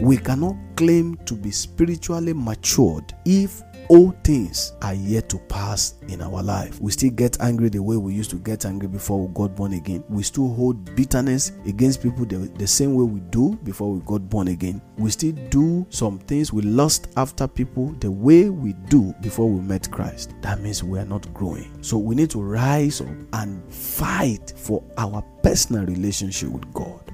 We cannot claim to be spiritually matured if all things are yet to pass in our life. We still get angry the way we used to get angry before we got born again. We still hold bitterness against people the, the same way we do before we got born again. We still do some things we lust after people the way we do before we met Christ. That means we are not growing. So we need to rise up and fight for our personal relationship with God.